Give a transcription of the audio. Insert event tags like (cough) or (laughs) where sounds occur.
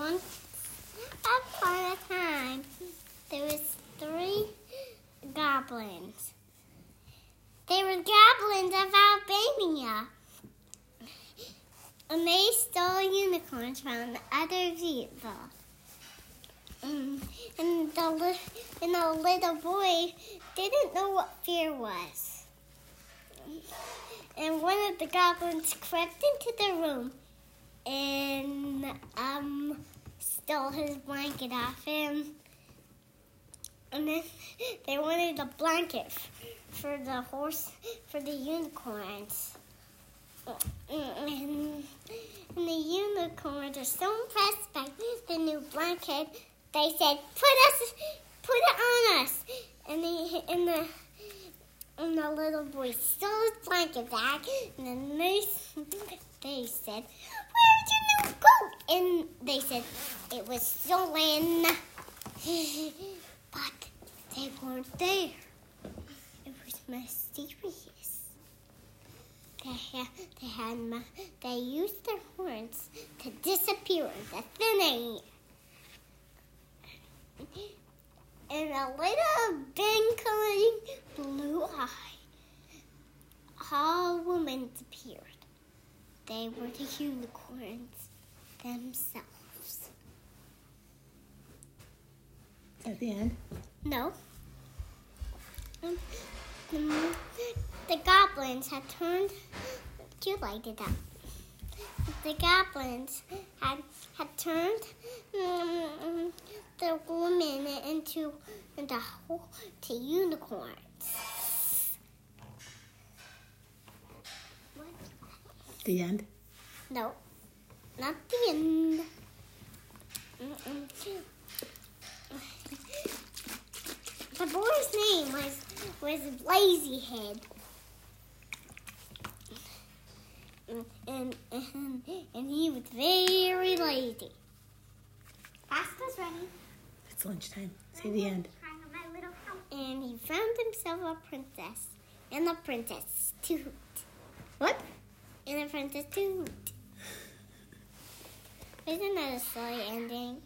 Once upon a time, there was three goblins. They were goblins of Albania. And they stole unicorns from other people. Mm, and the and the little boy didn't know what fear was. And one of the goblins crept into the room and um stole his blanket off him. And then (laughs) they wanted a blanket for the horse for the unicorns. And, and the unicorns are so impressed by the new blanket, they said, "Put us, put it on us." And the and the and the little boy stole his blanket back, and then they (laughs) they said, "Where's your new coat?" And they said it was stolen, (laughs) but they weren't there. It was mysterious. They had, they had, they used their horns to disappear into thin air. And a little twinkling blue eye, all women appeared. They were the unicorns themselves. At the end. No. Um, the, the goblins had turned. You light it up. The goblins had had turned um, the woman into into whole- to unicorns. What? The end. No, not the end. Mm-mm. The boy's name was was Lazyhead. And, and and and he was very lazy. Pasta's ready. It's lunchtime. Say the end. And he found himself a princess, and the princess toot, What? and the princess toot. Isn't that a silly ending?